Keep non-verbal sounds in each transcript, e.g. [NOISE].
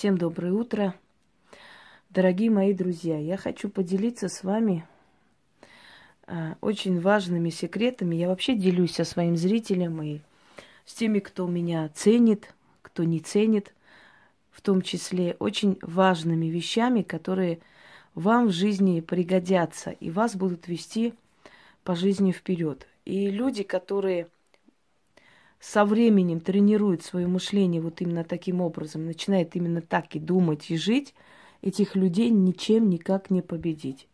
Всем доброе утро. Дорогие мои друзья, я хочу поделиться с вами э, очень важными секретами. Я вообще делюсь со своим зрителем и с теми, кто меня ценит, кто не ценит, в том числе очень важными вещами, которые вам в жизни пригодятся и вас будут вести по жизни вперед. И люди, которые со временем тренирует свое мышление вот именно таким образом, начинает именно так и думать, и жить, этих людей ничем никак не победить.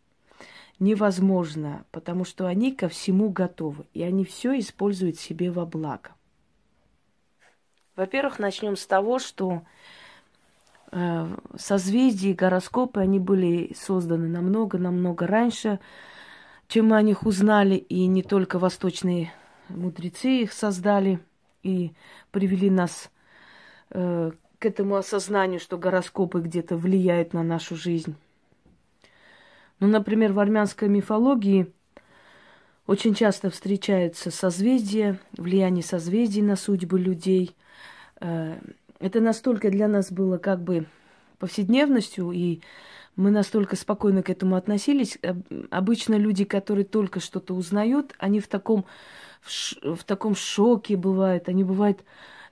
Невозможно, потому что они ко всему готовы, и они все используют себе во благо. Во-первых, начнем с того, что э, созвездия и гороскопы, они были созданы намного-намного раньше, чем мы о них узнали, и не только восточные мудрецы их создали – и привели нас э, к этому осознанию, что гороскопы где-то влияют на нашу жизнь. Ну, например, в армянской мифологии очень часто встречаются созвездия, влияние созвездий на судьбы людей. Э, это настолько для нас было как бы повседневностью, и мы настолько спокойно к этому относились. Обычно люди, которые только что-то узнают, они в таком в, таком шоке бывают, они бывают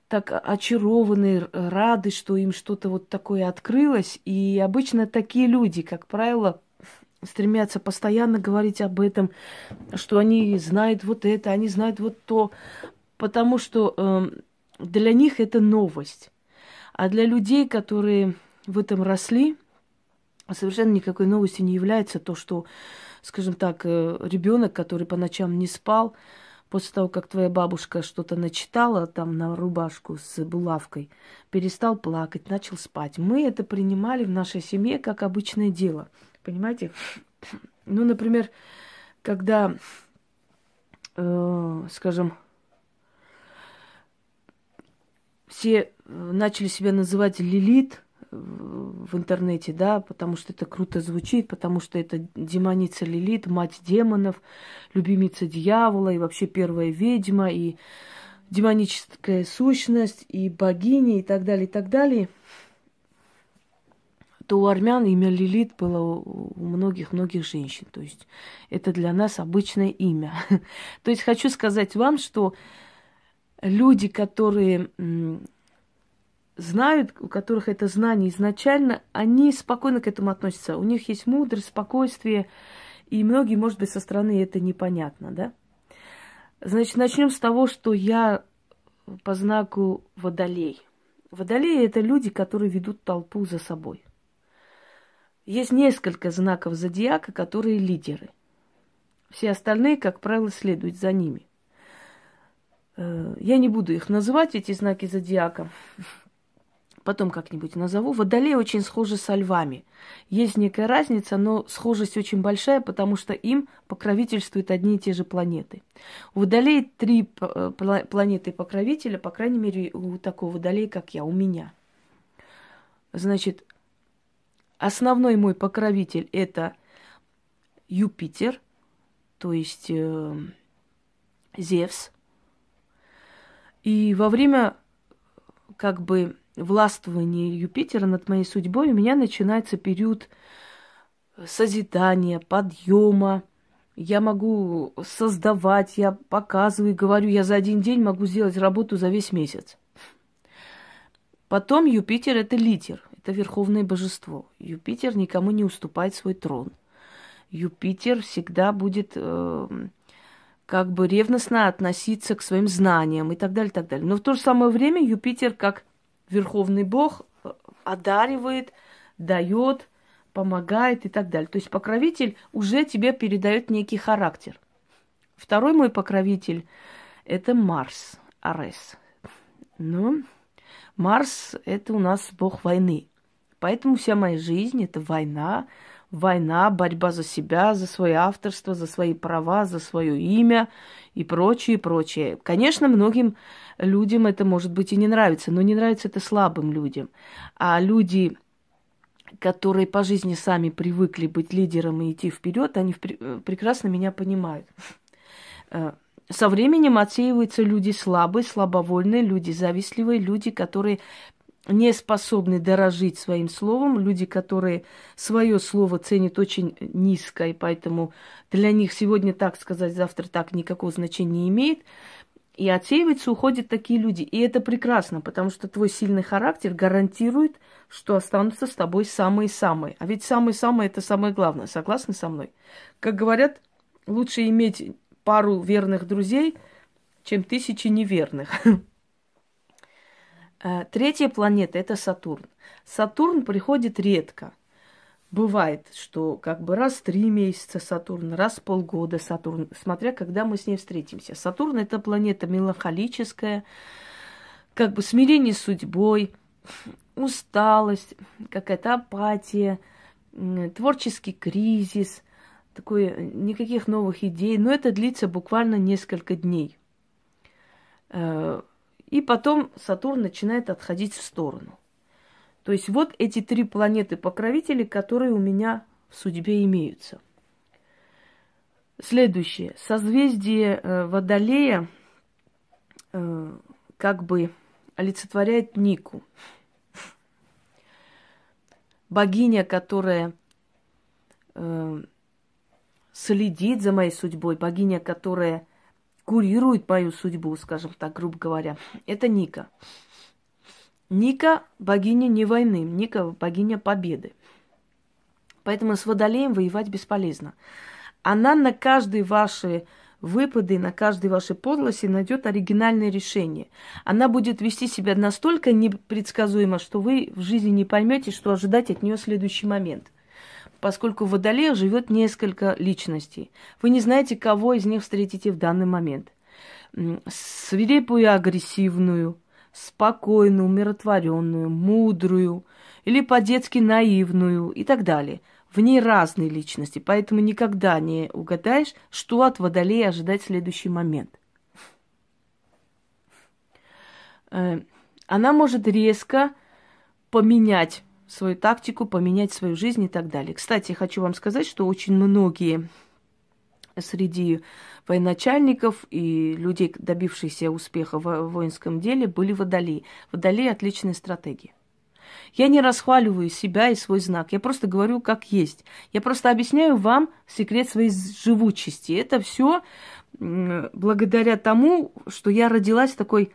так очарованы, рады, что им что-то вот такое открылось. И обычно такие люди, как правило, стремятся постоянно говорить об этом, что они знают вот это, они знают вот то, потому что э, для них это новость. А для людей, которые в этом росли, совершенно никакой новостью не является то, что, скажем так, э, ребенок, который по ночам не спал, после того, как твоя бабушка что-то начитала там на рубашку с булавкой, перестал плакать, начал спать. Мы это принимали в нашей семье как обычное дело. Понимаете? Ну, например, когда, э, скажем, все начали себя называть Лилит, в интернете, да, потому что это круто звучит, потому что это демоница Лилит, мать демонов, любимица дьявола и вообще первая ведьма, и демоническая сущность, и богиня, и так далее, и так далее, то у армян имя Лилит было у многих-многих женщин. То есть это для нас обычное имя. [LAUGHS] То есть хочу сказать вам, что люди, которые знают, у которых это знание изначально, они спокойно к этому относятся. У них есть мудрость, спокойствие, и многие, может быть, со стороны это непонятно, да? Значит, начнем с того, что я по знаку водолей. Водолеи – это люди, которые ведут толпу за собой. Есть несколько знаков зодиака, которые лидеры. Все остальные, как правило, следуют за ними. Э, я не буду их называть, эти знаки зодиака потом как-нибудь назову. Водолеи очень схожи со львами. Есть некая разница, но схожесть очень большая, потому что им покровительствуют одни и те же планеты. У водолея три э, планеты покровителя, по крайней мере, у такого водолея, как я, у меня. Значит, основной мой покровитель это Юпитер, то есть э, Зевс. И во время как бы властвования Юпитера над моей судьбой у меня начинается период созидания, подъема. Я могу создавать, я показываю, говорю, я за один день могу сделать работу за весь месяц. Потом Юпитер это лидер, это верховное божество. Юпитер никому не уступает свой трон. Юпитер всегда будет э, как бы ревностно относиться к своим знаниям и так далее, и так далее. Но в то же самое время Юпитер как Верховный Бог э, одаривает, дает, помогает и так далее. То есть покровитель уже тебе передает некий характер. Второй мой покровитель – это Марс, Арес. Ну, Марс – это у нас бог войны. Поэтому вся моя жизнь – это война, война, борьба за себя, за свое авторство, за свои права, за свое имя и прочее, прочее. Конечно, многим людям это может быть и не нравится, но не нравится это слабым людям. А люди, которые по жизни сами привыкли быть лидером и идти вперед, они прекрасно меня понимают. Э, со временем отсеиваются люди слабые, слабовольные, люди завистливые, люди, которые не способны дорожить своим словом, люди, которые свое слово ценят очень низко, и поэтому для них сегодня так сказать, завтра так никакого значения не имеет. И отсеиваются, уходят такие люди. И это прекрасно, потому что твой сильный характер гарантирует, что останутся с тобой самые-самые. А ведь самые-самые – это самое главное. Согласны со мной? Как говорят, лучше иметь пару верных друзей, чем тысячи неверных. [LAUGHS] Э, третья планета – это Сатурн. Сатурн приходит редко. Бывает, что как бы раз три месяца Сатурн, раз полгода Сатурн, смотря когда мы с ней встретимся. Сатурн – это планета меланхолическая, как бы смирение с судьбой, усталость, какая-то апатия, творческий кризис, такой, э, никаких новых идей. Но это длится буквально несколько дней э, – и потом Сатурн начинает отходить в сторону. То есть вот эти три планеты-покровители, которые у меня в судьбе имеются. Следующее. Созвездие э, Водолея э, как бы олицетворяет Нику. Богиня, которая э, следит за моей судьбой, богиня, которая курирует мою судьбу, скажем так, грубо говоря, это Ника. Ника – богиня не войны, Ника – богиня победы. Поэтому с Водолеем воевать бесполезно. Она на каждые ваши выпады, на каждой вашей подлости найдет оригинальное решение. Она будет вести себя настолько непредсказуемо, что вы в жизни не поймете, что ожидать от нее следующий момент поскольку в Водолее живет несколько личностей. Вы не знаете, кого из них встретите в данный момент. Свирепую агрессивную, спокойную, умиротворенную, мудрую или по-детски наивную и так далее. В ней разные личности, поэтому никогда не угадаешь, что от Водолея ожидать в следующий момент. Э, она может резко поменять свою тактику, поменять свою жизнь и так далее. Кстати, хочу вам сказать, что очень многие среди военачальников и людей, добившихся успеха в воинском деле, были водолеи. Водолеи – отличная стратегия. Я не расхваливаю себя и свой знак. Я просто говорю, как есть. Я просто объясняю вам секрет своей живучести. Это все благодаря тому, что я родилась в такой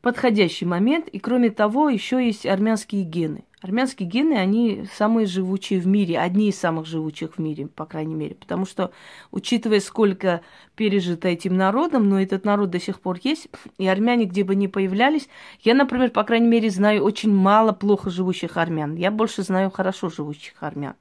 подходящий момент. И кроме того, еще есть армянские гены. Армянские гены, они самые живучие в мире, одни из самых живучих в мире, по крайней мере. Потому что, учитывая, сколько пережито этим народом, но этот народ до сих пор есть, и армяне где бы ни появлялись, я, например, по крайней мере, знаю очень мало плохо живущих армян. Я больше знаю хорошо живущих армян.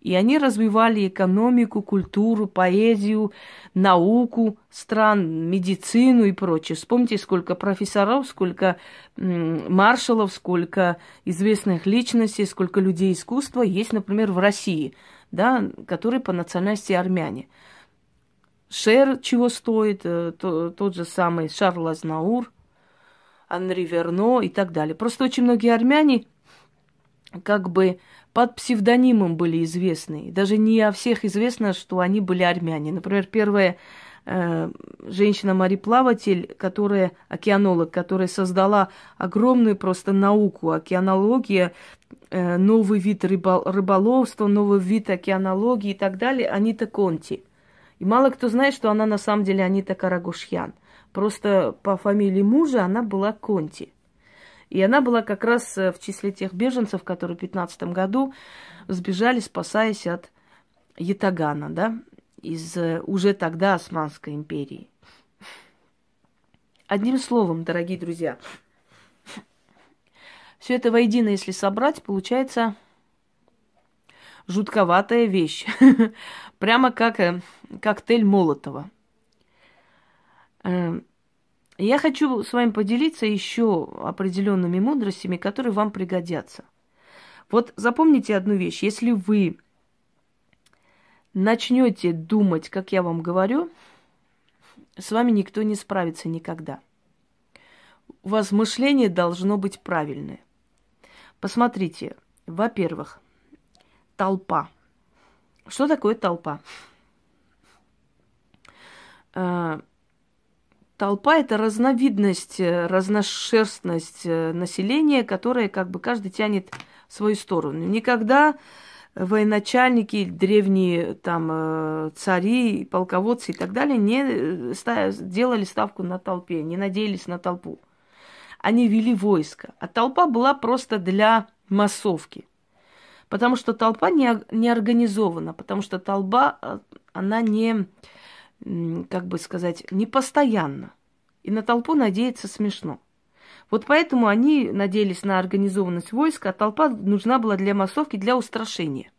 И они развивали экономику, культуру, поэзию, науку стран, медицину и прочее. Вспомните, сколько профессоров, сколько маршалов, сколько известных личностей, сколько людей искусства есть, например, в России, да, которые по национальности армяне. Шер чего стоит, э, то, тот же самый Шарл Азнаур, Анри Верно и так далее. Просто очень многие армяне как бы под псевдонимом были известны. Даже не о всех известно, что они были армяне. Например, первая э, женщина-мореплаватель, которая, океанолог, которая создала огромную просто науку, океанология, э, новый вид рыбол, рыболовства, новый вид океанологии и так далее, Анита Конти. И мало кто знает, что она на самом деле Анита Карагушьян. Просто по фамилии мужа она была Конти. И она была как раз э, в числе тех беженцев, которые в 15 году сбежали, спасаясь от Ятагана, да, из э, уже тогда Османской империи. Одним словом, дорогие друзья, все это воедино, если собрать, получается жутковатая вещь. [LAUGHS] Прямо как э, коктейль Молотова. Я хочу с вами поделиться еще определенными мудростями, которые вам пригодятся. Вот запомните одну вещь. Если вы начнете думать, как я вам говорю, с вами никто не справится никогда. У вас мышление должно быть правильное. Посмотрите, во-первых, толпа. Что такое толпа? А, толпа это разновидность, э, разношерстность э, населения, которая как бы каждый тянет в свою сторону. Никогда военачальники, древние там э, цари, полководцы и так далее не делали ставку на толпе, не надеялись на толпу. Они вели войско, а толпа была просто для массовки. Потому что толпа не, не организована, потому что толпа, она не, как бы сказать, не постоянно. И на толпу надеяться смешно. Вот поэтому они надеялись на организованность войска, а толпа нужна была для массовки, для устрашения.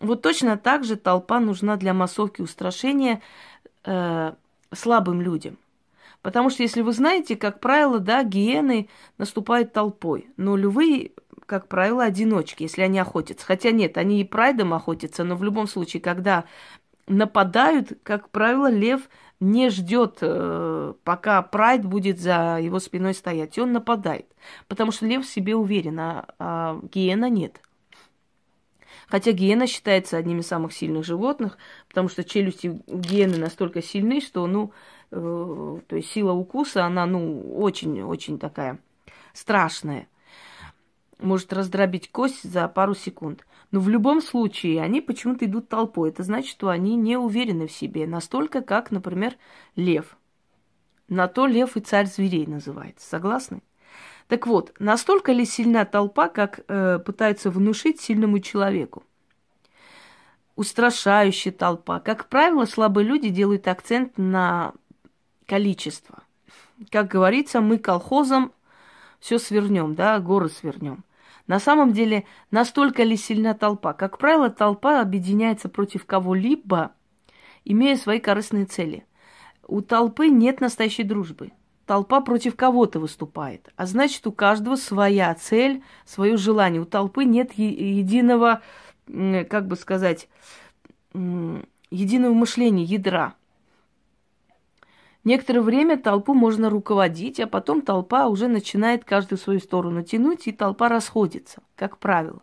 Вот точно так же толпа нужна для массовки устрашения э, слабым людям. Потому что, если вы знаете, как правило, да, гиены наступают толпой, но львы, как правило, одиночки, если они охотятся. Хотя нет, они и прайдом охотятся, но в любом случае, когда нападают, как правило, лев не ждет, э, пока прайд будет за его спиной стоять, и он нападает. Потому что лев в себе уверен, а, а гиена нет. Хотя гиена считается одним из самых сильных животных, потому что челюсти гиены настолько сильны, что, ну, э, то есть сила укуса, она, ну, очень-очень такая страшная. Может раздробить кость за пару секунд. Но в любом случае они почему-то идут толпой. Это значит, что они не уверены в себе. Настолько, как, например, лев. На то лев и царь зверей называется. Согласны? Так вот, настолько ли сильна толпа, как э, пытаются внушить сильному человеку? Устрашающая толпа. Как правило, слабые люди делают акцент на количество. Как говорится, мы колхозом все свернем, да, горы свернем. На самом деле, настолько ли сильна толпа? Как правило, толпа объединяется против кого-либо, имея свои корыстные цели. У толпы нет настоящей дружбы. Толпа против кого-то выступает. А значит, у каждого своя цель, свое желание. У толпы нет единого, как бы сказать, единого мышления, ядра. Некоторое время толпу можно руководить, а потом толпа уже начинает каждую свою сторону тянуть, и толпа расходится, как правило.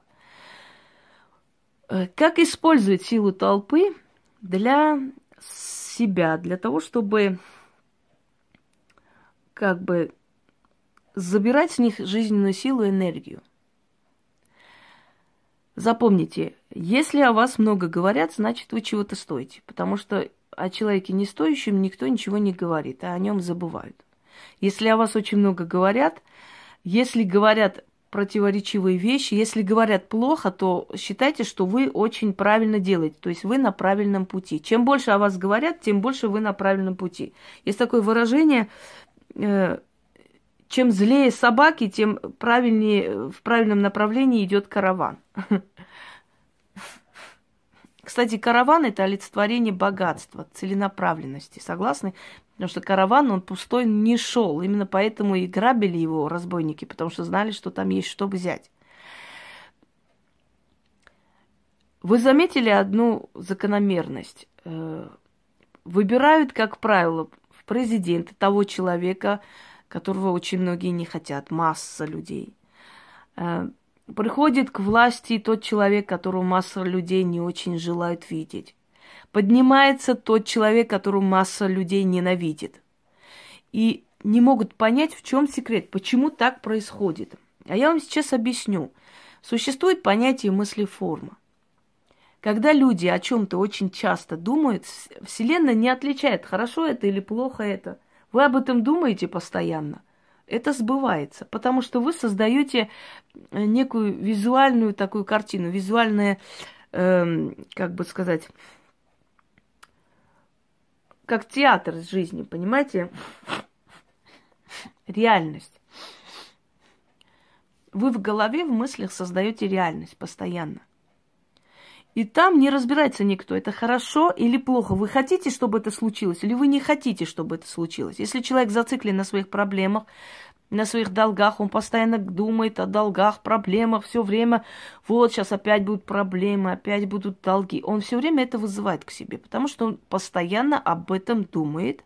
Э, как использовать силу толпы для себя, для того, чтобы как бы забирать с них жизненную силу и энергию? Запомните, если о вас много говорят, значит вы чего-то стоите, потому что о человеке не стоящем никто ничего не говорит, а о нем забывают. Если о вас очень много говорят, если говорят противоречивые вещи, если говорят плохо, то считайте, что вы очень правильно делаете, то есть вы на правильном пути. Чем больше о вас говорят, тем больше вы на правильном пути. Есть такое выражение, э, чем злее собаки, тем правильнее, в правильном направлении идет караван. [LAUGHS] Кстати, караван – это олицетворение богатства, целенаправленности. Согласны? Потому что караван, он пустой не шел. Именно поэтому и грабили его разбойники, потому что знали, что там есть что взять. Вы заметили одну закономерность? Э, выбирают, как правило, в президенты того человека, которого очень многие не хотят, масса людей. Приходит к власти тот человек, которого масса людей не очень желают видеть. Поднимается тот человек, которого масса людей ненавидит. И не могут понять, в чем секрет, почему так происходит. А я вам сейчас объясню. Существует понятие мыслеформа. Когда люди о чем-то очень часто думают, Вселенная не отличает, хорошо это или плохо это. Вы об этом думаете постоянно это сбывается, потому что вы создаете э, некую визуальную такую картину, визуальная, э, как бы сказать, как театр из жизни, понимаете? Реальность. Вы в голове, в мыслях создаете реальность постоянно. И там не разбирается никто, это хорошо или плохо. Вы хотите, чтобы это случилось, или вы не хотите, чтобы это случилось. Если человек зациклен на своих проблемах, на своих долгах, он постоянно думает о долгах, проблемах, все время, вот сейчас опять будут проблемы, опять будут долги. Он все время это вызывает к себе, потому что он постоянно об этом думает,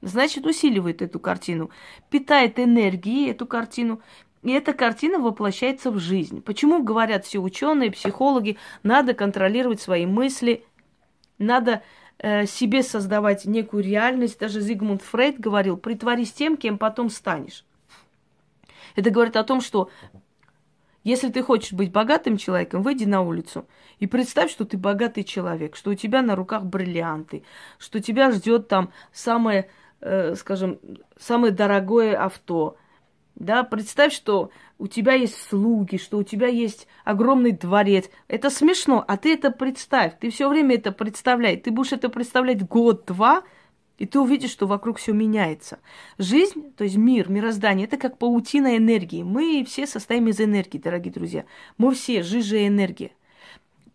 значит, усиливает эту картину, питает энергией эту картину, и эта картина воплощается в жизнь. Почему говорят все ученые, психологи, надо контролировать свои мысли, надо э, себе создавать некую реальность. Даже Зигмунд Фрейд говорил, притворись тем, кем потом станешь. Это говорит о том, что если ты хочешь быть богатым человеком, выйди на улицу и представь, что ты богатый человек, что у тебя на руках бриллианты, что тебя ждет там самое, э, скажем, самое дорогое авто. Да, представь, что у тебя есть слуги, что у тебя есть огромный дворец. Это смешно, а ты это представь. Ты все время это представляй. Ты будешь это представлять год-два, и ты увидишь, что вокруг все меняется. Жизнь, то есть мир, мироздание, это как паутина энергии. Мы все состоим из энергии, дорогие друзья. Мы все жижа энергия.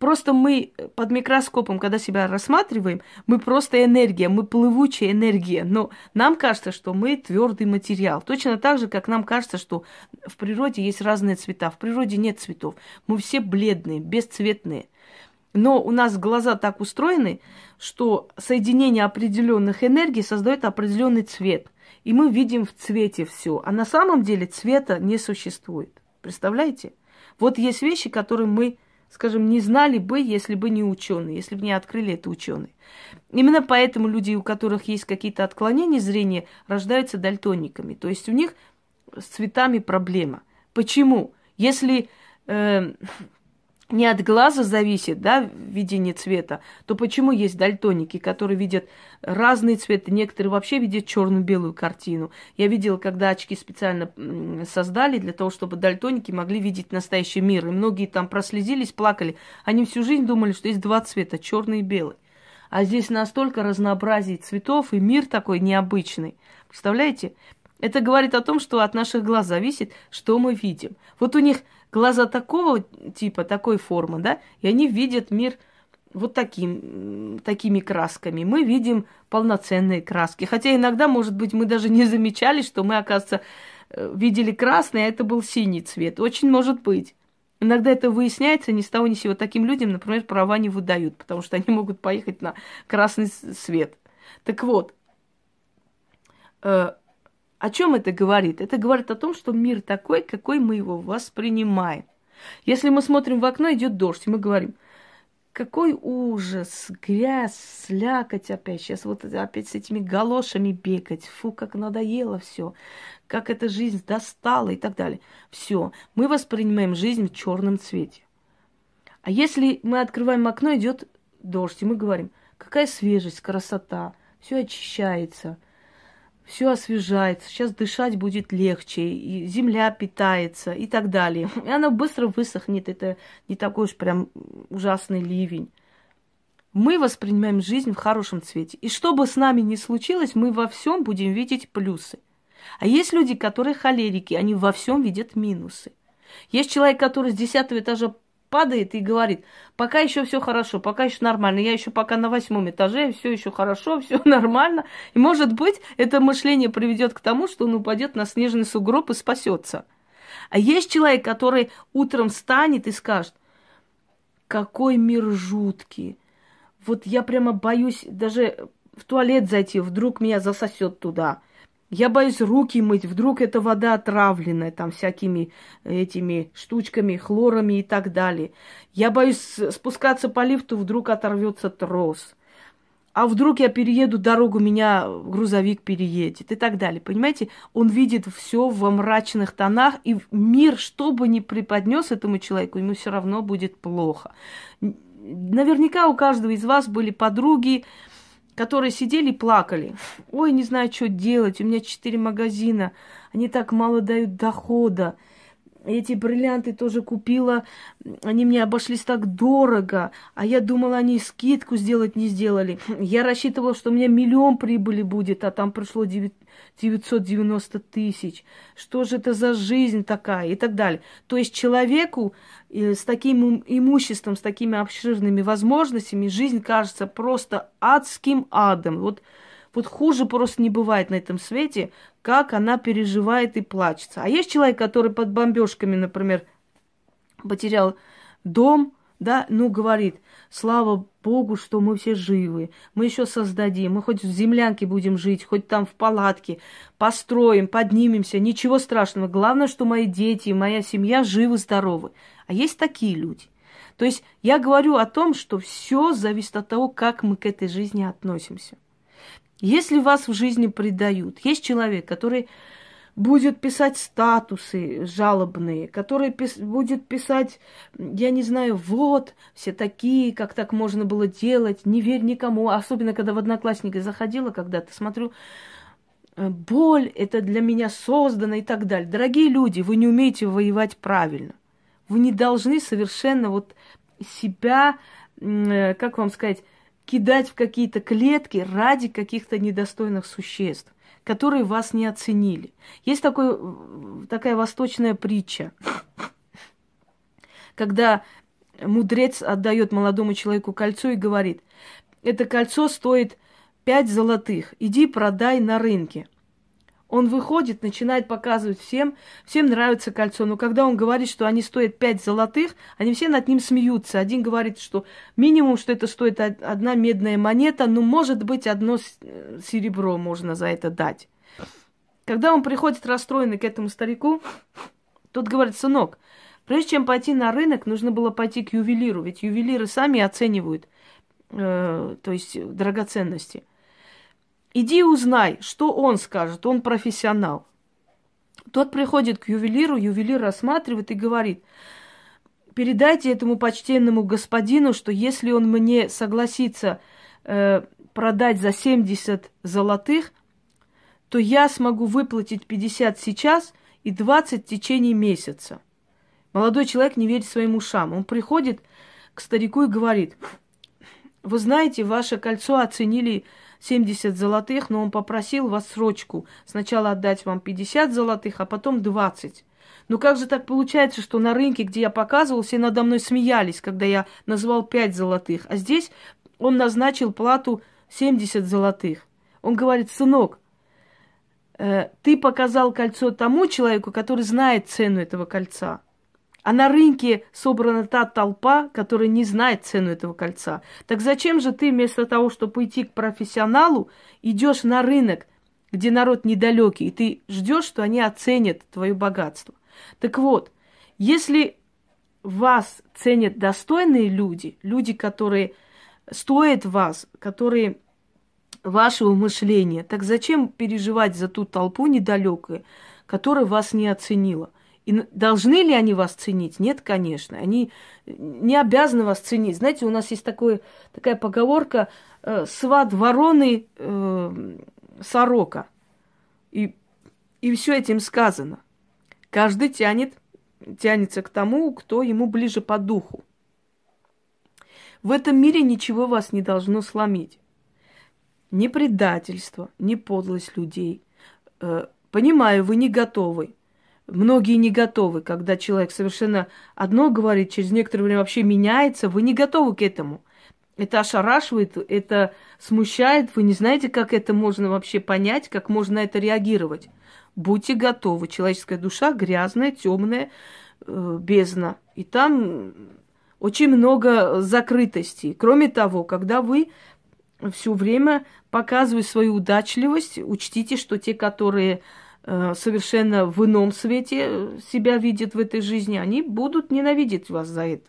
Просто мы под микроскопом, когда себя рассматриваем, мы просто энергия, мы плывучая энергия. Но нам кажется, что мы твердый материал. Точно так же, как нам кажется, что в природе есть разные цвета. В природе нет цветов. Мы все бледные, бесцветные. Но у нас глаза так устроены, что соединение определенных энергий создает определенный цвет. И мы видим в цвете все. А на самом деле цвета не существует. Представляете? Вот есть вещи, которые мы, скажем, не знали бы, если бы не ученые, если бы не открыли это ученые. Именно поэтому люди, у которых есть какие-то отклонения зрения, рождаются дальтониками. То есть у них с цветами проблема. Почему? Если э, не от глаза зависит, да, видение цвета, то почему есть дальтоники, которые видят разные цветы, некоторые вообще видят черно-белую картину. Я видела, когда очки специально создали для того, чтобы дальтоники могли видеть настоящий мир. И многие там прослезились, плакали. Они всю жизнь думали, что есть два цвета, черный и белый. А здесь настолько разнообразие цветов и мир такой необычный. Представляете? Это говорит о том, что от наших глаз зависит, что мы видим. Вот у них глаза такого типа, такой формы, да, и они видят мир вот таким, такими красками. Мы видим полноценные краски. Хотя иногда, может быть, мы даже не замечали, что мы, оказывается, э, видели красный, а это был синий цвет. Очень может быть. Иногда это выясняется ни с того ни с сего. Таким людям, например, права не выдают, потому что они могут поехать на красный свет. Так вот, э, о чем это говорит? Это говорит о том, что мир такой, какой мы его воспринимаем. Если мы смотрим в окно, идет дождь, и мы говорим, какой ужас, грязь, слякоть опять. Сейчас вот опять с этими галошами бегать. Фу, как надоело все. Как эта жизнь достала и так далее. Все. Мы воспринимаем жизнь в черном цвете. А если мы открываем окно, идет дождь, и мы говорим, какая свежесть, красота, все очищается – все освежается, сейчас дышать будет легче, и земля питается и так далее. [LAUGHS] И она быстро высохнет, это не такой уж прям ужасный ливень. Мы воспринимаем жизнь в хорошем цвете. И что бы с нами ни случилось, мы во всем будем видеть плюсы. А есть люди, которые холерики, они во всем видят минусы. Есть человек, который с десятого этажа падает и говорит, пока еще все хорошо, пока еще нормально, я еще пока на восьмом этаже, все еще хорошо, все [LAUGHS] нормально. И может быть, это мышление приведет к тому, что он упадет на снежный сугроб и спасется. А есть человек, который утром встанет и скажет, какой мир жуткий. Вот я прямо боюсь даже в туалет зайти, вдруг меня засосет туда. Я боюсь руки мыть, вдруг эта вода отравленная там всякими этими штучками, хлорами и так далее. Я боюсь спускаться по лифту, вдруг оторвется трос. А вдруг я перееду дорогу, меня грузовик переедет и так далее. Понимаете, он видит все во мрачных тонах, и мир, что бы ни преподнес этому человеку, ему все равно будет плохо. Наверняка у каждого из вас были подруги, которые сидели и плакали. Ой, не знаю, что делать, у меня четыре магазина, они так мало дают дохода. Эти бриллианты тоже купила, они мне обошлись так дорого, а я думала, они скидку сделать не сделали. Я рассчитывала, что у меня миллион прибыли будет, а там пришло 990 тысяч. Что же это за жизнь такая и так далее. То есть человеку э, с таким имуществом, с такими обширными возможностями жизнь кажется просто адским адом. Вот вот хуже просто не бывает на этом свете, как она переживает и плачется. А есть человек, который под бомбежками, например, потерял дом, да, ну, говорит, слава Богу, что мы все живы, мы еще создадим, мы хоть в землянке будем жить, хоть там в палатке, построим, поднимемся, ничего страшного. Главное, что мои дети, моя семья живы, здоровы. А есть такие люди – То есть я говорю о том, что все зависит от того, как мы к этой жизни относимся. Если вас в жизни предают, есть человек, который будет писать статусы жалобные, который пис будет писать, я не знаю, вот, все такие, как так можно было делать, не верь никому. Особенно, когда в Одноклассники заходила когда-то, смотрю, э, боль, это для меня создано и так далее. Дорогие люди, вы не умеете воевать правильно. Вы не должны совершенно вот себя, э, как вам сказать, кидать в какие-то клетки ради каких-то недостойных существ, которые вас не оценили. Есть такой, такая восточная притча, [LAUGHS] когда мудрец отдает молодому человеку кольцо и говорит, это кольцо стоит пять золотых, иди продай на рынке. Он выходит, начинает показывать всем, всем нравится кольцо, но когда он говорит, что они стоят пять золотых, они все над ним смеются. Один говорит, что минимум, что это стоит одна медная монета, но может быть одно э, серебро можно за это дать. Когда он приходит расстроенный к этому старику, тот говорит, сынок, прежде чем пойти на рынок, нужно было пойти к ювелиру, ведь ювелиры сами оценивают, э, то есть драгоценности. Иди узнай, что он скажет, он профессионал. Тот приходит к ювелиру, ювелир рассматривает и говорит, передайте этому почтенному господину, что если он мне согласится э, продать за 70 золотых, то я смогу выплатить 50 сейчас и 20 в течение месяца. Молодой человек не верит своим ушам. Он приходит к старику и говорит, вы знаете, ваше кольцо оценили 70 золотых, но он попросил вас срочку. Сначала отдать вам 50 золотых, а потом 20. Ну как же так получается, что на рынке, где я показывал, все надо мной смеялись, когда я назвал 5 золотых, а здесь он назначил плату 70 золотых. Он говорит, сынок, э, ты показал кольцо тому человеку, который знает цену этого кольца. А на рынке собрана та толпа, которая не знает цену этого кольца. Так зачем же ты вместо того, чтобы идти к профессионалу, идешь на рынок, где народ недалекий, и ты ждешь, что они оценят твое богатство? Так вот, если вас ценят достойные люди, люди, которые стоят вас, которые вашего мышления, так зачем переживать за ту толпу недалекую, которая вас не оценила? И должны ли они вас ценить? Нет, конечно. Они не обязаны вас ценить. Знаете, у нас есть такое, такая поговорка э, «сват вороны э, сорока». И, и все этим сказано. Каждый тянет, тянется к тому, кто ему ближе по духу. В этом мире ничего вас не должно сломить. Ни предательство, ни подлость людей. Э, понимаю, вы не готовы Многие не готовы, когда человек совершенно одно говорит, через некоторое время вообще меняется, вы не готовы к этому. Это ошарашивает, это смущает, вы не знаете, как это можно вообще понять, как можно на это реагировать. Будьте готовы. Человеческая душа грязная, темная, э, бездна. И там очень много закрытости. Кроме того, когда вы все время показываете свою удачливость, учтите, что те, которые совершенно в ином свете себя видят в этой жизни, они будут ненавидеть вас за это,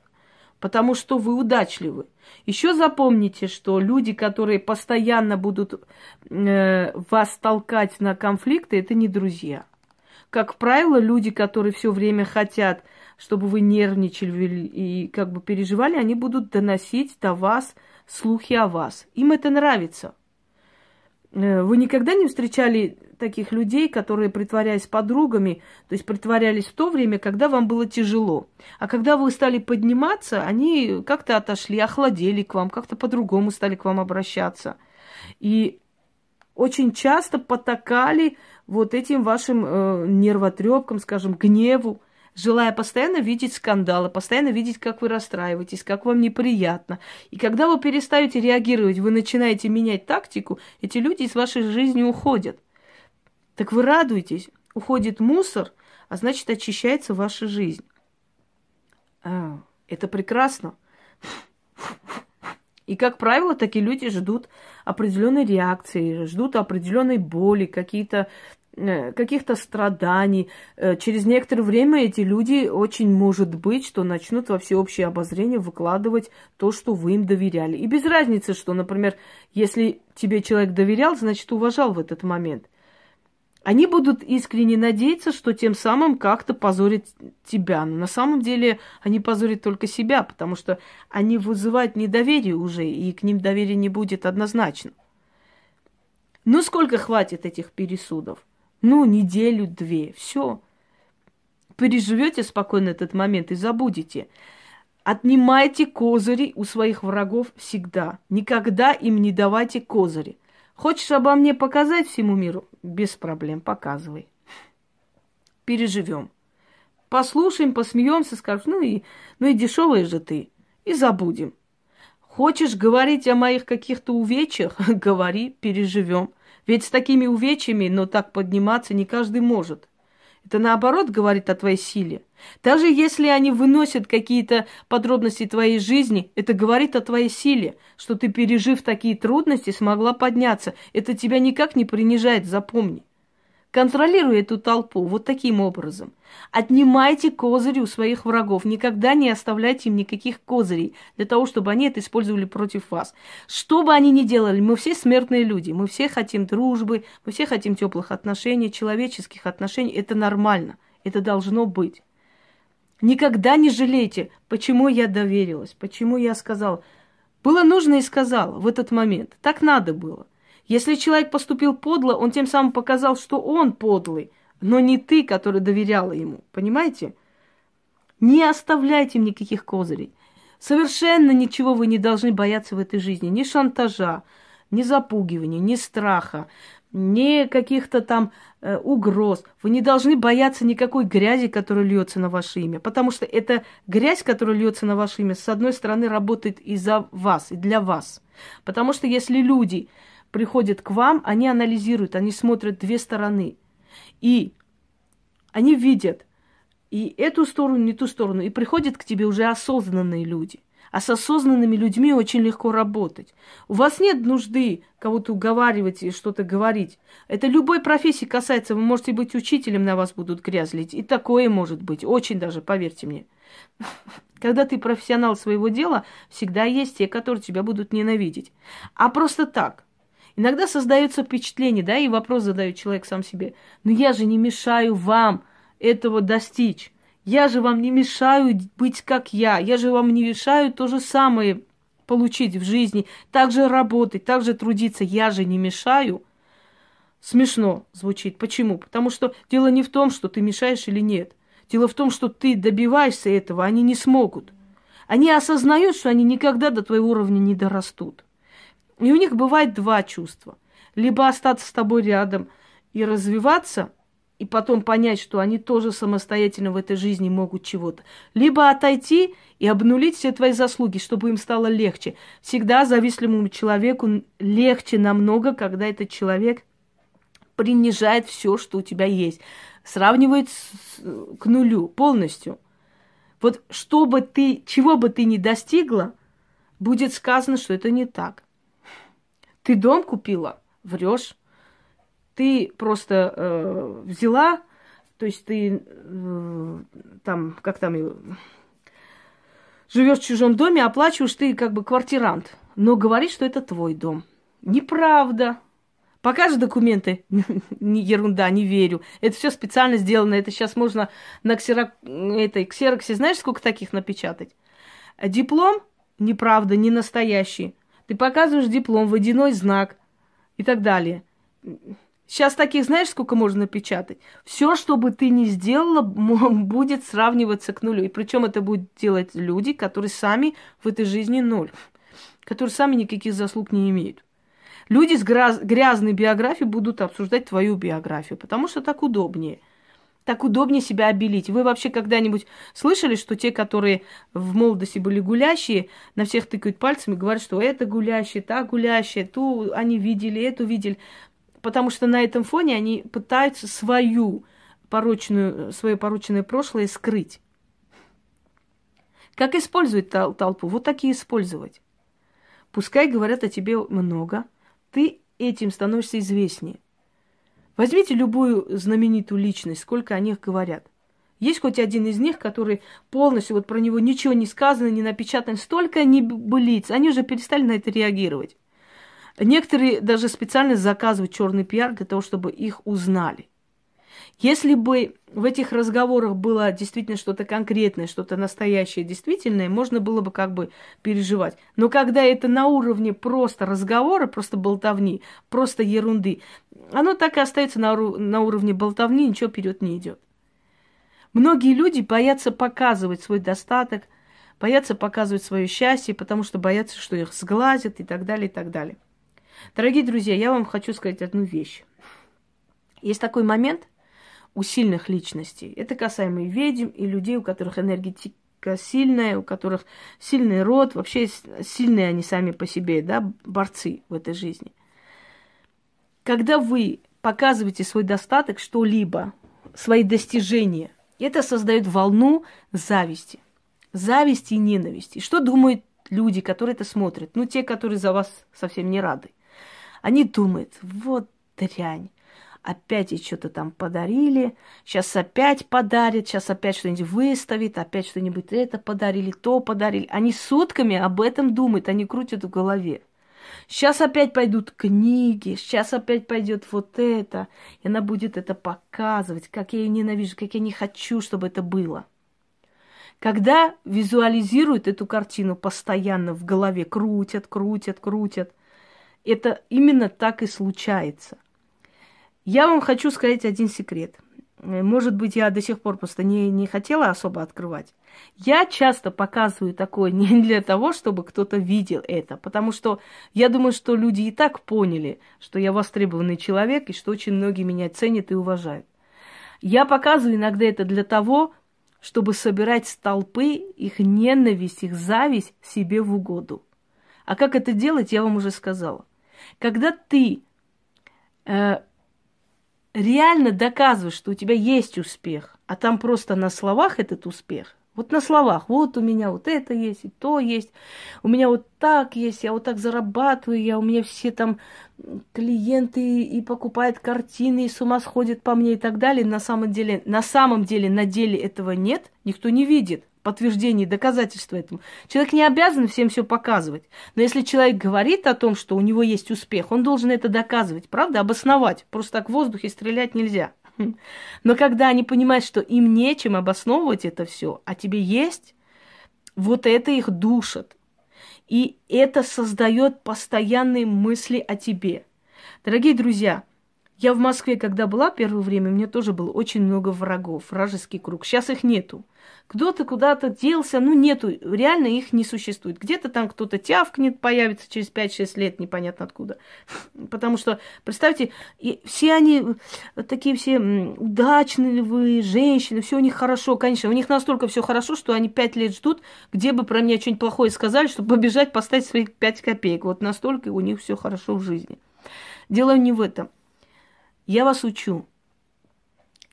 потому что вы удачливы. Еще запомните, что люди, которые постоянно будут э, вас толкать на конфликты, это не друзья. Как правило, люди, которые все время хотят, чтобы вы нервничали и как бы переживали, они будут доносить до вас слухи о вас. Им это нравится. Э, вы никогда не встречали таких людей, которые притворялись подругами, то есть притворялись в то время, когда вам было тяжело. А когда вы стали подниматься, они как-то отошли, охладели к вам, как-то по-другому стали к вам обращаться. И очень часто потакали вот этим вашим э, нервотрепкам, скажем, гневу желая постоянно видеть скандалы, постоянно видеть, как вы расстраиваетесь, как вам неприятно. И когда вы перестаете реагировать, вы начинаете менять тактику, эти люди из вашей жизни уходят. Так вы радуетесь, уходит мусор, а значит очищается ваша жизнь. А, это прекрасно. И, как правило, такие люди ждут определенной реакции, ждут определенной боли, какие-то э, каких-то страданий. Э, через некоторое время эти люди очень может быть, что начнут во всеобщее обозрение выкладывать то, что вы им доверяли. И без разницы, что, например, если тебе человек доверял, значит, уважал в этот момент. Они будут искренне надеяться, что тем самым как-то позорят тебя. Но на самом деле они позорят только себя, потому что они вызывают недоверие уже, и к ним доверия не будет однозначно. Ну, сколько хватит этих пересудов? Ну, неделю-две, все. Переживете спокойно этот момент и забудете. Отнимайте козыри у своих врагов всегда. Никогда им не давайте козыри. Хочешь обо мне показать всему миру? Без проблем, показывай. Переживем. Послушаем, посмеемся, скажем, ну и, ну и дешевая же ты. И забудем. Хочешь говорить о моих каких-то увечьях? [LAUGHS] Говори, переживем. Ведь с такими увечьями, но так подниматься не каждый может. Это наоборот говорит о твоей силе. Даже если они выносят какие-то подробности твоей жизни, это говорит о твоей силе, что ты, пережив такие трудности, смогла подняться. Это тебя никак не принижает, запомни. Контролируй эту толпу вот таким образом. Отнимайте козыри у своих врагов. Никогда не оставляйте им никаких козырей для того, чтобы они это использовали против вас. Что бы они ни делали, мы все смертные люди. Мы все хотим дружбы, мы все хотим теплых отношений, человеческих отношений. Это нормально. Это должно быть. Никогда не жалейте, почему я доверилась, почему я сказала. Было нужно и сказала в этот момент. Так надо было. Если человек поступил подло, он тем самым показал, что он подлый, но не ты, который доверяла ему. Понимаете? Не оставляйте никаких козырей. Совершенно ничего вы не должны бояться в этой жизни. Ни шантажа, ни запугивания, ни страха, ни каких-то там э, угроз. Вы не должны бояться никакой грязи, которая льется на ваше имя. Потому что эта грязь, которая льется на ваше имя, с одной стороны, работает и за вас, и для вас. Потому что если люди приходят к вам, они анализируют, они смотрят две стороны. И они видят и эту сторону, и ту сторону. И приходят к тебе уже осознанные люди. А с осознанными людьми очень легко работать. У вас нет нужды кого-то уговаривать и что-то говорить. Это любой профессии касается. Вы можете быть учителем, на вас будут грязлить. И такое может быть. Очень даже, поверьте мне. [LAUGHS] Когда ты профессионал своего дела, всегда есть те, которые тебя будут ненавидеть. А просто так – Иногда создается впечатление, да, и вопрос задает человек сам себе. Но я же не мешаю вам этого достичь. Я же вам не мешаю быть как я. Я же вам не мешаю то же самое получить в жизни. Так же работать, так же трудиться. Я же не мешаю. Смешно звучит. Почему? Потому что дело не в том, что ты мешаешь или нет. Дело в том, что ты добиваешься этого, они не смогут. Они осознают, что они никогда до твоего уровня не дорастут. И у них бывает два чувства. Либо остаться с тобой рядом и развиваться, и потом понять, что они тоже самостоятельно в этой жизни могут чего-то. Либо отойти и обнулить все твои заслуги, чтобы им стало легче. Всегда зависимому человеку легче намного, когда этот человек принижает все, что у тебя есть. Сравнивает с, к нулю полностью. Вот что бы ты, чего бы ты ни достигла, будет сказано, что это не так. Ты дом купила? Врешь. Ты просто э, взяла, то есть ты э, там, как там, живешь в чужом доме, оплачиваешь ты как бы квартирант, но говоришь, что это твой дом. Неправда. Покажи документы. [LAUGHS] не ерунда, не верю. Это все специально сделано. Это сейчас можно на ксерок... этой ксероксе, знаешь, сколько таких напечатать? Диплом неправда, не настоящий. Ты показываешь диплом, водяной знак и так далее. Сейчас таких, знаешь, сколько можно напечатать? Все, что бы ты ни сделала, будет сравниваться к нулю. И причем это будут делать люди, которые сами в этой жизни ноль, которые сами никаких заслуг не имеют. Люди с грязной биографией будут обсуждать твою биографию, потому что так удобнее – так удобнее себя обелить. Вы вообще когда-нибудь слышали, что те, которые в молодости были гулящие, на всех тыкают пальцами, говорят, что это гулящие, та гулящие, ту они видели, эту видели. Потому что на этом фоне они пытаются свою порочную, свое порочное прошлое скрыть. Как использовать тол- толпу? Вот так и использовать. Пускай говорят о тебе много, ты этим становишься известнее – Возьмите любую знаменитую личность, сколько о них говорят. Есть хоть один из них, который полностью, вот про него ничего не сказано, не напечатано, столько небылиц, они уже перестали на это реагировать. Некоторые даже специально заказывают черный пиар для того, чтобы их узнали. Если бы в этих разговорах было действительно что-то конкретное, что-то настоящее, действительное, можно было бы как бы переживать. Но когда это на уровне просто разговора, просто болтовни, просто ерунды, оно так и остается на, на уровне болтовни, ничего вперед не идет. Многие люди боятся показывать свой достаток, боятся показывать свое счастье, потому что боятся, что их сглазят и так далее, и так далее. Дорогие друзья, я вам хочу сказать одну вещь. Есть такой момент у сильных личностей. Это касаемо и ведьм, и людей, у которых энергетика сильная, у которых сильный род, вообще сильные они сами по себе, да, борцы в этой жизни. Когда вы показываете свой достаток, что-либо, свои достижения, это создает волну зависти. Зависти и ненависти. Что думают люди, которые это смотрят? Ну, те, которые за вас совсем не рады. Они думают, вот дрянь, опять ей что-то там подарили, сейчас опять подарят, сейчас опять что-нибудь выставит, опять что-нибудь это подарили, то подарили. Они сутками об этом думают, они крутят в голове. Сейчас опять пойдут книги, сейчас опять пойдет вот это. И она будет это показывать, как я ее ненавижу, как я не хочу, чтобы это было. Когда визуализируют эту картину постоянно в голове, крутят, крутят, крутят, это именно так и случается. Я вам хочу сказать один секрет. Может быть, я до сих пор просто не, не хотела особо открывать. Я часто показываю такое [LAUGHS] не для того, чтобы кто-то видел это, потому что я думаю, что люди и так поняли, что я востребованный человек и что очень многие меня ценят и уважают. Я показываю иногда это для того, чтобы собирать с толпы их ненависть, их зависть себе в угоду. А как это делать, я вам уже сказала. Когда ты э, реально доказываешь, что у тебя есть успех, а там просто на словах этот успех, вот на словах, вот у меня вот это есть, и то есть, у меня вот так есть, я вот так зарабатываю, я, у меня все там клиенты и покупают картины, и с ума сходят по мне и так далее. На самом деле, на самом деле, на деле этого нет, никто не видит подтверждение, доказательства этому. Человек не обязан всем все показывать. Но если человек говорит о том, что у него есть успех, он должен это доказывать, правда, обосновать. Просто так в воздухе стрелять нельзя. [LAUGHS] Но когда они понимают, что им нечем обосновывать это все, а тебе есть, вот это их душит. И это создает постоянные мысли о тебе. Дорогие друзья, я в Москве, когда была первое время, у меня тоже было очень много врагов, вражеский круг. Сейчас их нету. Кто-то куда-то делся, ну нету, реально их не существует. Где-то там кто-то тявкнет, появится через 5-6 лет, непонятно откуда. Потому что, представьте, все они такие все удачные женщины, все у них хорошо, конечно. У них настолько все хорошо, что они 5 лет ждут, где бы про меня что-нибудь плохое сказали, чтобы побежать поставить свои 5 копеек. Вот настолько у них все хорошо в жизни. Дело не в этом. Я вас учу.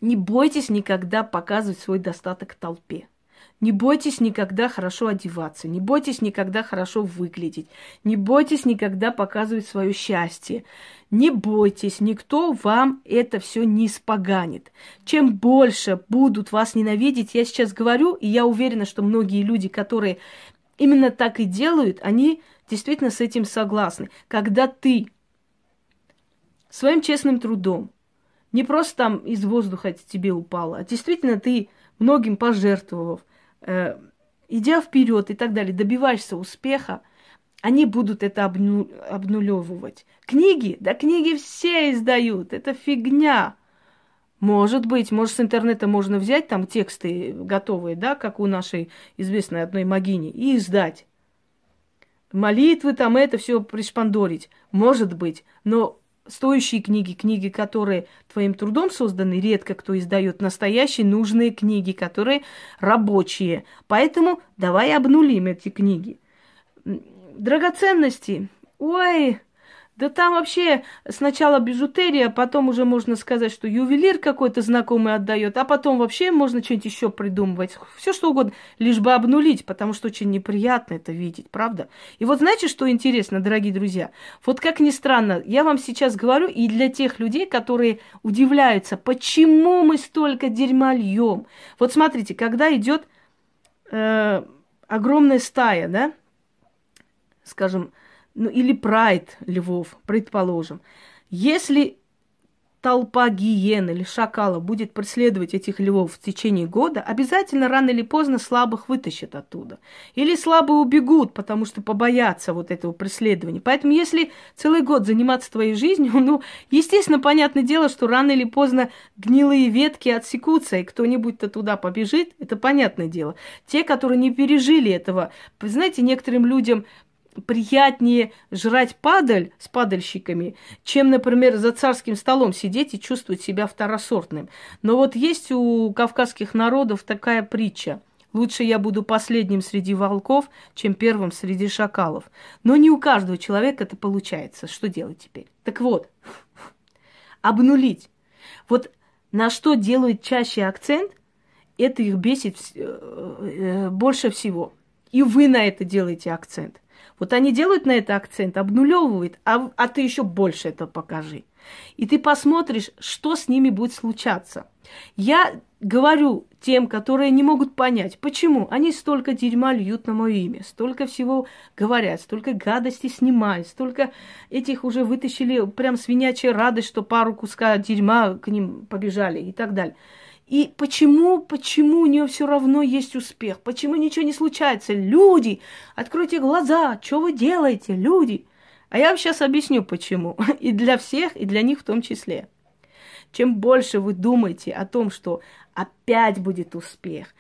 Не бойтесь никогда показывать свой достаток толпе. Не бойтесь никогда хорошо одеваться, не бойтесь никогда хорошо выглядеть, не бойтесь никогда показывать свое счастье. Не бойтесь, никто вам это все не испоганит. Чем больше будут вас ненавидеть, я сейчас говорю, и я уверена, что многие люди, которые именно так и делают, они действительно с этим согласны. Когда ты своим честным трудом, не просто там из воздуха тебе упало, а действительно ты многим пожертвовав, э, идя вперед и так далее, добиваешься успеха, они будут это обну, обнулевывать. Книги, да книги все издают, это фигня. Может быть, может, с интернета можно взять там тексты готовые, да, как у нашей известной одной могини, и издать. Молитвы там это все пришпандорить. Может быть, но стоящие книги, книги, которые твоим трудом созданы, редко кто издает настоящие нужные книги, которые рабочие. Поэтому давай обнулим эти книги. Драгоценности. Ой, Да там вообще сначала бижутерия, потом уже можно сказать, что ювелир какой-то знакомый отдает, а потом вообще можно что-нибудь еще придумывать. Все что угодно, лишь бы обнулить, потому что очень неприятно это видеть, правда? И вот знаете, что интересно, дорогие друзья? Вот как ни странно, я вам сейчас говорю, и для тех людей, которые удивляются, почему мы столько дерьма льем. Вот смотрите, когда идет э, огромная стая, да, скажем, ну или прайд львов, предположим. Если толпа гиен или шакалов будет преследовать этих львов в течение года, обязательно рано или поздно слабых вытащат оттуда. Или слабые убегут, потому что побоятся вот этого преследования. Поэтому если целый год заниматься твоей жизнью, [LAUGHS] ну, естественно, понятное дело, что рано или поздно гнилые ветки отсекутся, и кто-нибудь-то туда побежит, это понятное дело. Те, которые не пережили этого, вы знаете, некоторым людям приятнее жрать падаль с падальщиками, чем, например, за царским столом сидеть и чувствовать себя второсортным. Но вот есть у кавказских народов такая притча. Лучше я буду последним среди волков, чем первым среди шакалов. Но не у каждого человека это получается. Что делать теперь? Так вот, [LAUGHS] обнулить. Вот на что делают чаще акцент, это их бесит э, э, больше всего. И вы на это делаете акцент. Вот они делают на это акцент, обнулевывают, а, а ты еще больше это покажи. И ты посмотришь, что с ними будет случаться. Я говорю тем, которые не могут понять, почему они столько дерьма льют на мое имя, столько всего говорят, столько гадостей снимают, столько этих уже вытащили прям свинячья радость, что пару куска дерьма к ним побежали и так далее. И почему, почему у нее все равно есть успех? Почему ничего не случается? Люди, откройте глаза, что вы делаете, люди? А я вам сейчас объясню, почему. [LAUGHS] И для всех, и для них в том числе. Чем больше вы думаете о том, что опять будет успех,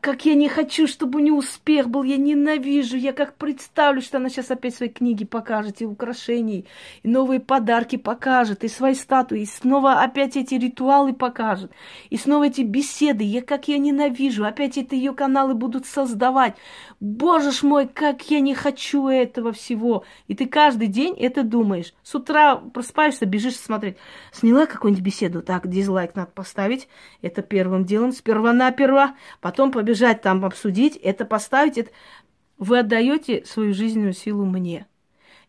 как я не хочу, чтобы у нее успех был, я ненавижу, я как представлю, что она сейчас опять свои книги покажет, и украшений, и новые подарки покажет, и свои статуи, и снова опять эти ритуалы покажет, и снова эти беседы, я как я ненавижу, опять это ее каналы будут создавать. Боже ж мой, как я не хочу этого всего. И ты каждый день это думаешь. С утра просыпаешься, бежишь смотреть. Сняла какую-нибудь беседу, так, дизлайк надо поставить, это первым делом, сперва-наперво, потом побежать там обсудить, это поставить, это... вы отдаете свою жизненную силу мне.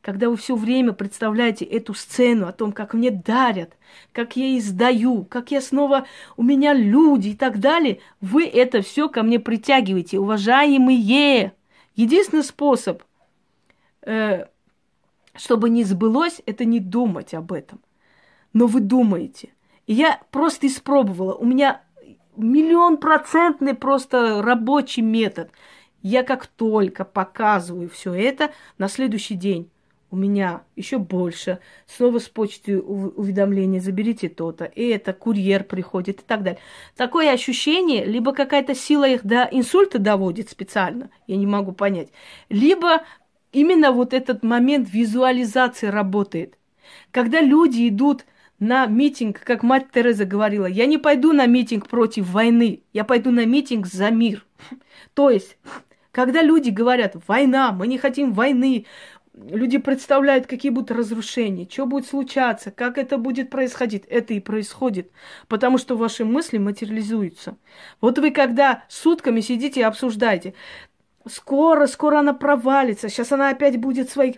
Когда вы все время представляете эту сцену о том, как мне дарят, как я издаю, как я снова, у меня люди и так далее, вы это все ко мне притягиваете, уважаемые. Единственный способ, э, чтобы не сбылось, это не думать об этом. Но вы думаете. И я просто испробовала. У меня миллион процентный просто рабочий метод. Я как только показываю все это, на следующий день у меня еще больше. Снова с почты уведомления, заберите то-то. И это, курьер приходит и так далее. Такое ощущение, либо какая-то сила их до инсульта доводит специально, я не могу понять, либо именно вот этот момент визуализации работает. Когда люди идут на митинг, как мать Тереза говорила, я не пойду на митинг против войны, я пойду на митинг за мир. [LAUGHS] То есть, когда люди говорят, война, мы не хотим войны, люди представляют, какие будут разрушения, что будет случаться, как это будет происходить. Это и происходит, потому что ваши мысли материализуются. Вот вы когда сутками сидите и обсуждаете, Скоро, скоро она провалится. Сейчас она опять будет своих...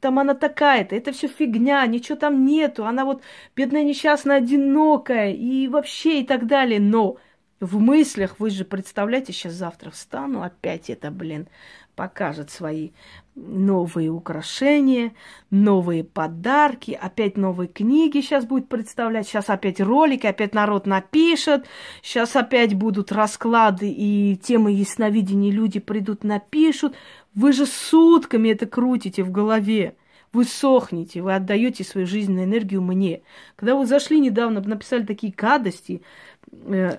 Там она такая-то. Это все фигня, ничего там нету. Она вот бедная, несчастная, одинокая и вообще и так далее. Но в мыслях вы же представляете, сейчас завтра встану, опять это, блин, покажет свои новые украшения, новые подарки, опять новые книги сейчас будет представлять, сейчас опять ролики, опять народ напишет, сейчас опять будут расклады и темы ясновидения, люди придут, напишут. Вы же сутками это крутите в голове. Вы сохнете, вы отдаете свою жизненную энергию мне. Когда вы зашли недавно, написали такие гадости,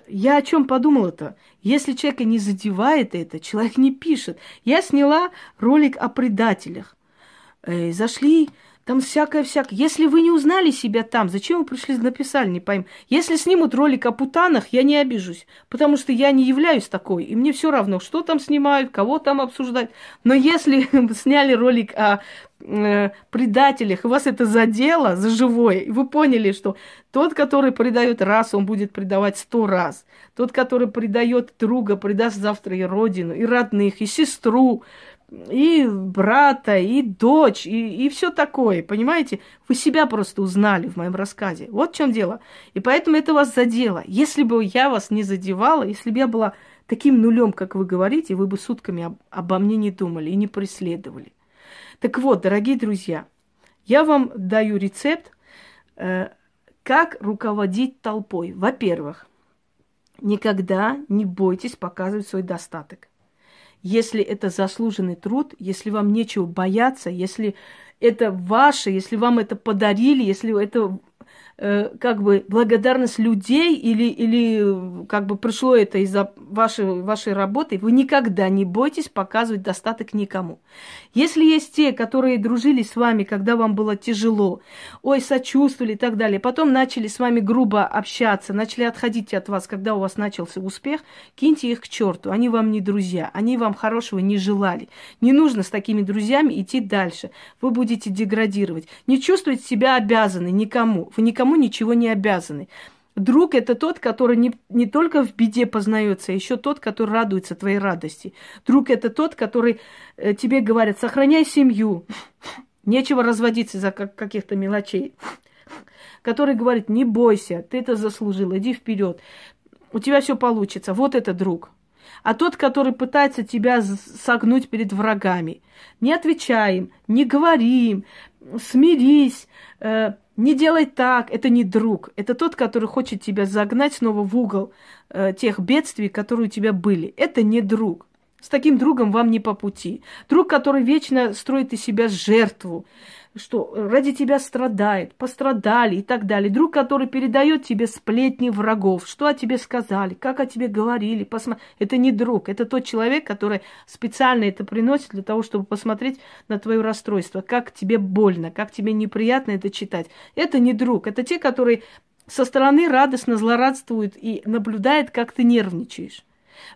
я о чем подумала-то? Если человека не задевает это, человек не пишет. Я сняла ролик о предателях. Э, зашли, там всякое-всякое. Если вы не узнали себя там, зачем вы пришли, написали, не пойму. Если снимут ролик о путанах, я не обижусь, потому что я не являюсь такой, и мне все равно, что там снимают, кого там обсуждать. Но если [LAUGHS] сняли ролик о э, предателях, и вас это задело за живое, и вы поняли, что тот, который предает раз, он будет предавать сто раз. Тот, который предает друга, предаст завтра и родину, и родных, и сестру, и брата, и дочь, и, и все такое, понимаете? Вы себя просто узнали в моем рассказе. Вот в чем дело. И поэтому это вас задело. Если бы я вас не задевала, если бы я была таким нулем, как вы говорите, вы бы сутками об, обо мне не думали и не преследовали. Так вот, дорогие друзья, я вам даю рецепт, э, как руководить толпой. Во-первых, никогда не бойтесь показывать свой достаток если это заслуженный труд, если вам нечего бояться, если это ваше, если вам это подарили, если это как бы благодарность людей или, или как бы пришло это из-за вашей, вашей работы, вы никогда не бойтесь показывать достаток никому. Если есть те, которые дружили с вами, когда вам было тяжело, ой, сочувствовали и так далее, потом начали с вами грубо общаться, начали отходить от вас, когда у вас начался успех, киньте их к черту. Они вам не друзья, они вам хорошего не желали. Не нужно с такими друзьями идти дальше. Вы будете деградировать. Не чувствуйте себя обязаны никому. Вы никому никому ничего не обязаны. Друг это тот, который не, не только в беде познается, а еще тот, который радуется твоей радости. Друг это тот, который э, тебе говорит, сохраняй семью, [LAUGHS] нечего разводиться за как, каких-то мелочей. [LAUGHS] Который говорит, не бойся, ты это заслужил, иди вперед, у тебя все получится. Вот это друг. А тот, который пытается тебя согнуть перед врагами, не отвечай им, не говори им, смирись, э, не делай так, это не друг. Это тот, который хочет тебя загнать снова в угол э, тех бедствий, которые у тебя были. Это не друг. С таким другом вам не по пути. Друг, который вечно строит из себя жертву, что ради тебя страдает, пострадали и так далее. Друг, который передает тебе сплетни врагов, что о тебе сказали, как о тебе говорили. Посма... Это не друг, это тот человек, который специально это приносит для того, чтобы посмотреть на твое расстройство, как тебе больно, как тебе неприятно это читать. Это не друг, это те, которые со стороны радостно злорадствуют и наблюдают, как ты нервничаешь.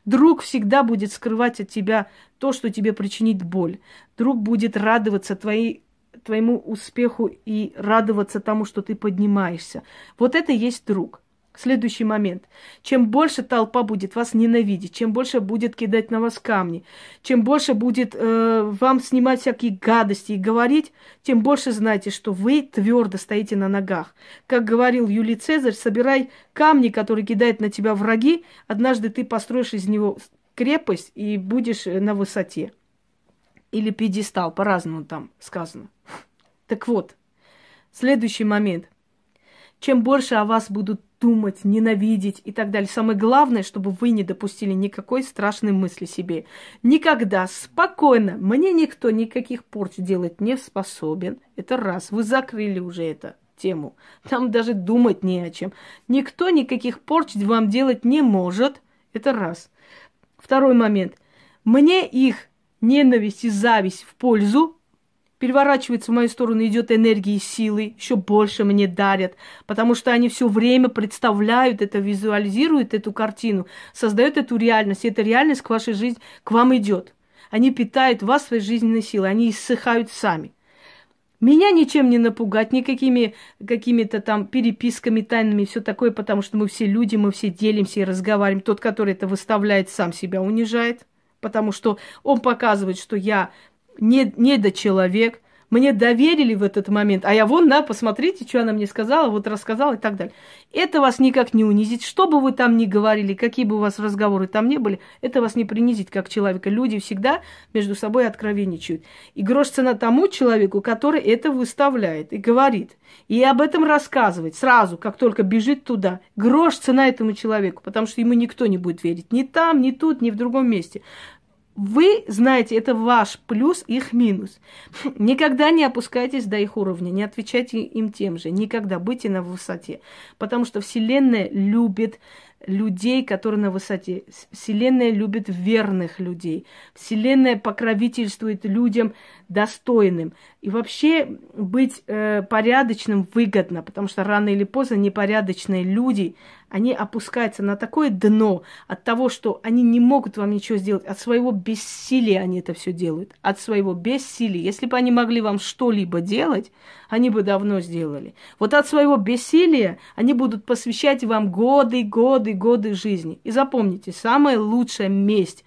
Друг всегда будет скрывать от тебя то, что тебе причинит боль. Друг будет радоваться твоей твоему успеху и радоваться тому, что ты поднимаешься. Вот это и есть друг. Следующий момент. Чем больше толпа будет вас ненавидеть, чем больше будет кидать на вас камни, чем больше будет э, вам снимать всякие гадости и говорить, тем больше знайте, что вы твердо стоите на ногах. Как говорил Юлий Цезарь, собирай камни, которые кидают на тебя враги, однажды ты построишь из него крепость и будешь на высоте или пьедестал, по-разному там сказано. Так вот, следующий момент. Чем больше о вас будут думать, ненавидеть и так далее. Самое главное, чтобы вы не допустили никакой страшной мысли себе. Никогда, спокойно. Мне никто никаких порч делать не способен. Это раз. Вы закрыли уже эту тему. Там даже думать не о чем. Никто никаких порч вам делать не может. Это раз. Второй момент. Мне их ненависть и зависть в пользу, переворачивается в мою сторону, идет энергии и силы, еще больше мне дарят, потому что они все время представляют это, визуализируют эту картину, создают эту реальность, и эта реальность к вашей жизни, к вам идет. Они питают вас своей жизненной силой, они иссыхают сами. Меня ничем не напугать, никакими какими-то там переписками тайными, все такое, потому что мы все люди, мы все делимся и разговариваем. Тот, который это выставляет, сам себя унижает потому что он показывает, что я не, не до человек, мне доверили в этот момент, а я вон, на, посмотрите, что она мне сказала, вот рассказала и так далее. Это вас никак не унизит, что бы вы там ни говорили, какие бы у вас разговоры там не были, это вас не принизит как человека. Люди всегда между собой откровенничают. И грош цена тому человеку, который это выставляет и говорит. И об этом рассказывать сразу, как только бежит туда. Грош цена этому человеку, потому что ему никто не будет верить. Ни там, ни тут, ни в другом месте. Вы знаете, это ваш плюс, их минус. Никогда не опускайтесь до их уровня, не отвечайте им тем же. Никогда будьте на высоте. Потому что Вселенная любит людей, которые на высоте. Вселенная любит верных людей. Вселенная покровительствует людям достойным. И вообще быть э, порядочным выгодно, потому что рано или поздно непорядочные люди, они опускаются на такое дно от того, что они не могут вам ничего сделать, от своего бессилия они это все делают, от своего бессилия. Если бы они могли вам что-либо делать, они бы давно сделали. Вот от своего бессилия они будут посвящать вам годы, годы, годы жизни. И запомните, самая лучшая месть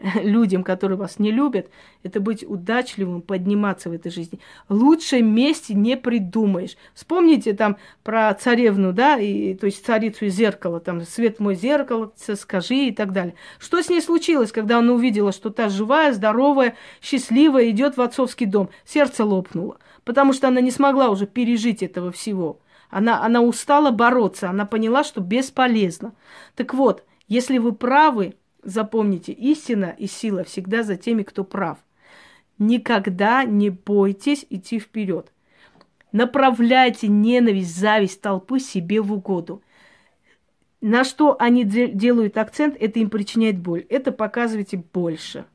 [LAUGHS] людям, которые вас не любят, это быть удачливым, подниматься в этой жизни. Лучшей мести не придумаешь. Вспомните там про царевну, да, и, то есть царицу из зеркала, там, свет мой зеркало, скажи и так далее. Что с ней случилось, когда она увидела, что та живая, здоровая, счастливая, идет в отцовский дом? Сердце лопнуло, потому что она не смогла уже пережить этого всего. Она, она устала бороться, она поняла, что бесполезно. Так вот, если вы правы, Запомните, истина и сила всегда за теми, кто прав. Никогда не бойтесь идти вперед. Направляйте ненависть, зависть толпы себе в угоду. На что они делают акцент, это им причиняет боль. Это показывайте больше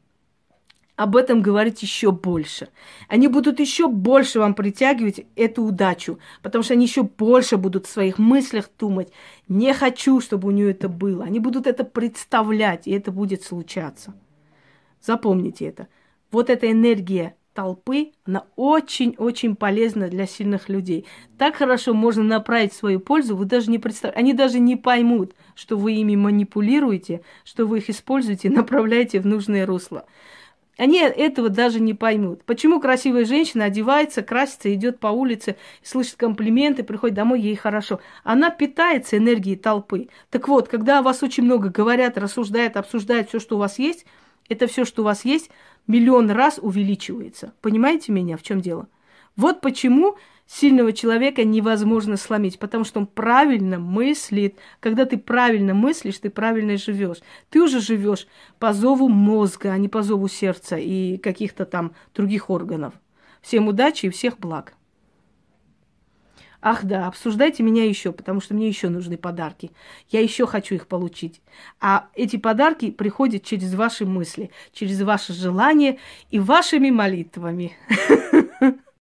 об этом говорить еще больше. Они будут еще больше вам притягивать эту удачу, потому что они еще больше будут в своих мыслях думать. Не хочу, чтобы у нее это было. Они будут это представлять, и это будет случаться. Запомните это. Вот эта энергия толпы, она очень-очень полезна для сильных людей. Так хорошо можно направить свою пользу, вы даже не представляете, они даже не поймут, что вы ими манипулируете, что вы их используете, направляете в нужное русло. Они этого даже не поймут. Почему красивая женщина одевается, красится, идет по улице, слышит комплименты, приходит домой, ей хорошо. Она питается энергией толпы. Так вот, когда о вас очень много говорят, рассуждают, обсуждают все, что у вас есть, это все, что у вас есть, миллион раз увеличивается. Понимаете меня, в чем дело? Вот почему сильного человека невозможно сломить, потому что он правильно мыслит. Когда ты правильно мыслишь, ты правильно живешь. Ты уже живешь по зову мозга, а не по зову сердца и каких-то там других органов. Всем удачи и всех благ. Ах да, обсуждайте меня еще, потому что мне еще нужны подарки. Я еще хочу их получить. А эти подарки приходят через ваши мысли, через ваши желания и вашими молитвами. [LAUGHS]